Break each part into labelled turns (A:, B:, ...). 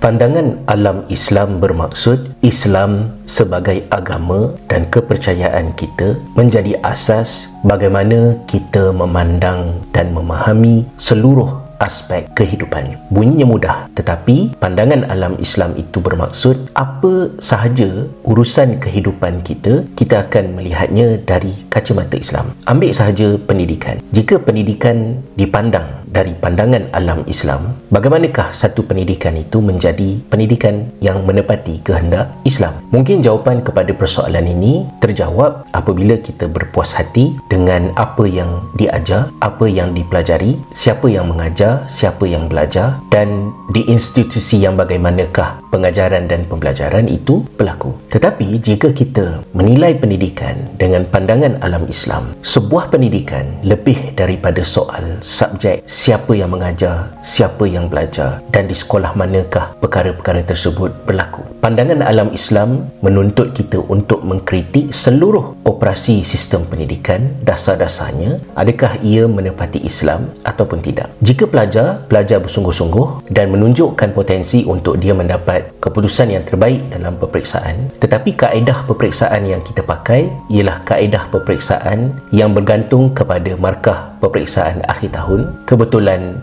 A: Pandangan alam Islam bermaksud Islam sebagai agama dan kepercayaan kita menjadi asas bagaimana kita memandang dan memahami seluruh aspek kehidupan. Bunyinya mudah tetapi pandangan alam Islam itu bermaksud apa sahaja urusan kehidupan kita, kita akan melihatnya dari kacamata Islam. Ambil sahaja pendidikan. Jika pendidikan dipandang dari pandangan alam Islam, bagaimanakah satu pendidikan itu menjadi pendidikan yang menepati kehendak Islam? Mungkin jawapan kepada persoalan ini terjawab apabila kita berpuas hati dengan apa yang diajar, apa yang dipelajari, siapa yang mengajar, siapa yang belajar dan di institusi yang bagaimanakah pengajaran dan pembelajaran itu berlaku. Tetapi jika kita menilai pendidikan dengan pandangan alam Islam, sebuah pendidikan lebih daripada soal subjek siapa yang mengajar, siapa yang belajar dan di sekolah manakah perkara-perkara tersebut berlaku. Pandangan alam Islam menuntut kita untuk mengkritik seluruh operasi sistem pendidikan dasar-dasarnya adakah ia menepati Islam ataupun tidak. Jika pelajar belajar bersungguh-sungguh dan menunjukkan potensi untuk dia mendapat keputusan yang terbaik dalam peperiksaan tetapi kaedah peperiksaan yang kita pakai ialah kaedah peperiksaan yang bergantung kepada markah peperiksaan akhir tahun kebetulan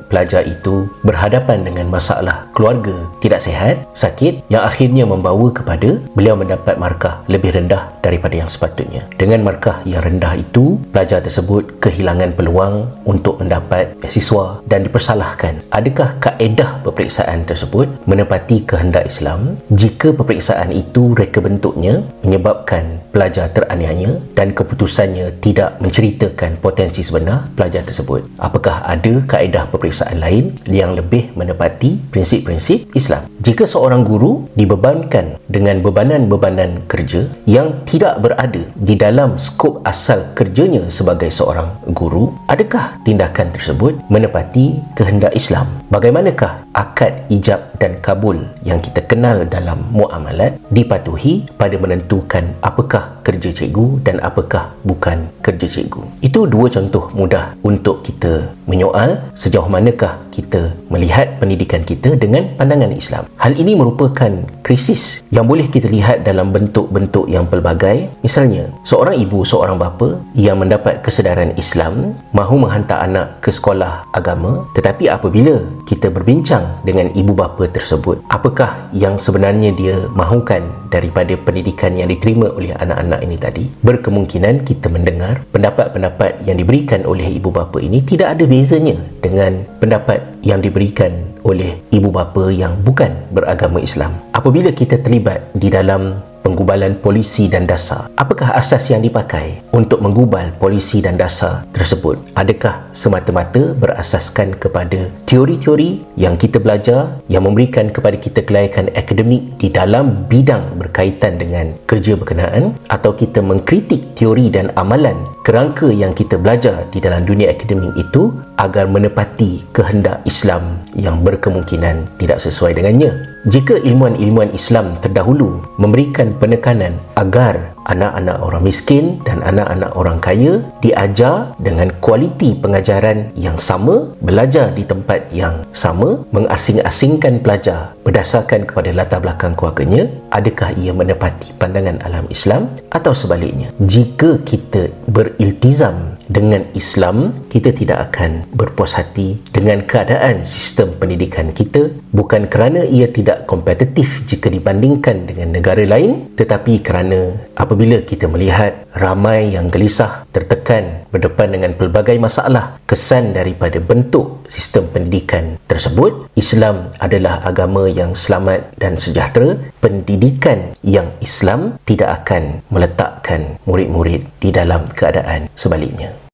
A: pelajar itu berhadapan dengan masalah keluarga tidak sehat sakit yang akhirnya membawa kepada beliau mendapat markah lebih rendah daripada yang sepatutnya dengan markah yang rendah itu pelajar tersebut kehilangan peluang untuk mendapat beasiswa dan dipersalahkan adakah kaedah peperiksaan tersebut menepati kehendak Islam jika peperiksaan itu reka bentuknya menyebabkan pelajar teraniaya dan keputusannya tidak menceritakan potensi sebenar pelajar tersebut. Apakah ada kaedah peperiksaan lain yang lebih menepati prinsip-prinsip Islam? Jika seorang guru dibebankan dengan bebanan-bebanan kerja yang tidak berada di dalam skop asal kerjanya sebagai seorang guru, adakah tindakan tersebut menepati kehendak Islam? Bagaimanakah akad ijab dan kabul yang kita kenal dalam muamalat dipatuhi pada menentukan apakah kerja cikgu dan apakah bukan kerja cikgu? Itu dua contoh mudah untuk kita menyoal sejauh manakah kita melihat pendidikan kita dengan pandangan Islam. Hal ini merupakan krisis yang boleh kita lihat dalam bentuk-bentuk yang pelbagai. Misalnya, seorang ibu, seorang bapa yang mendapat kesedaran Islam mahu menghantar anak ke sekolah agama tetapi apabila kita berbincang dengan ibu bapa tersebut, apakah yang sebenarnya dia mahukan daripada pendidikan yang diterima oleh anak-anak ini tadi? Berkemungkinan kita mendengar pendapat-pendapat yang diberikan oleh ibu bapa ini tidak ada bezanya dengan pendapat yang diberikan oleh ibu bapa yang bukan beragama Islam. Apabila kita terlibat di dalam penggubalan polisi dan dasar. Apakah asas yang dipakai untuk menggubal polisi dan dasar tersebut? Adakah semata-mata berasaskan kepada teori-teori yang kita belajar yang memberikan kepada kita kelayakan akademik di dalam bidang berkaitan dengan kerja berkenaan atau kita mengkritik teori dan amalan kerangka yang kita belajar di dalam dunia akademik itu agar menepati kehendak Islam yang berkemungkinan tidak sesuai dengannya. Jika ilmuan-ilmuan Islam terdahulu memberikan penekanan agar anak-anak orang miskin dan anak-anak orang kaya diajar dengan kualiti pengajaran yang sama, belajar di tempat yang sama, mengasing-asingkan pelajar berdasarkan kepada latar belakang keluarganya, adakah ia menepati pandangan alam Islam atau sebaliknya? Jika kita beriltizam dengan Islam kita tidak akan berpuas hati dengan keadaan sistem pendidikan kita. Bukan kerana ia tidak kompetitif jika dibandingkan dengan negara lain tetapi kerana apabila kita melihat ramai yang gelisah tertekan berdepan dengan pelbagai masalah kesan daripada bentuk sistem pendidikan tersebut Islam adalah agama yang selamat dan sejahtera. Pendidikan yang Islam tidak akan meletakkan murid-murid di dalam keadaan sebaliknya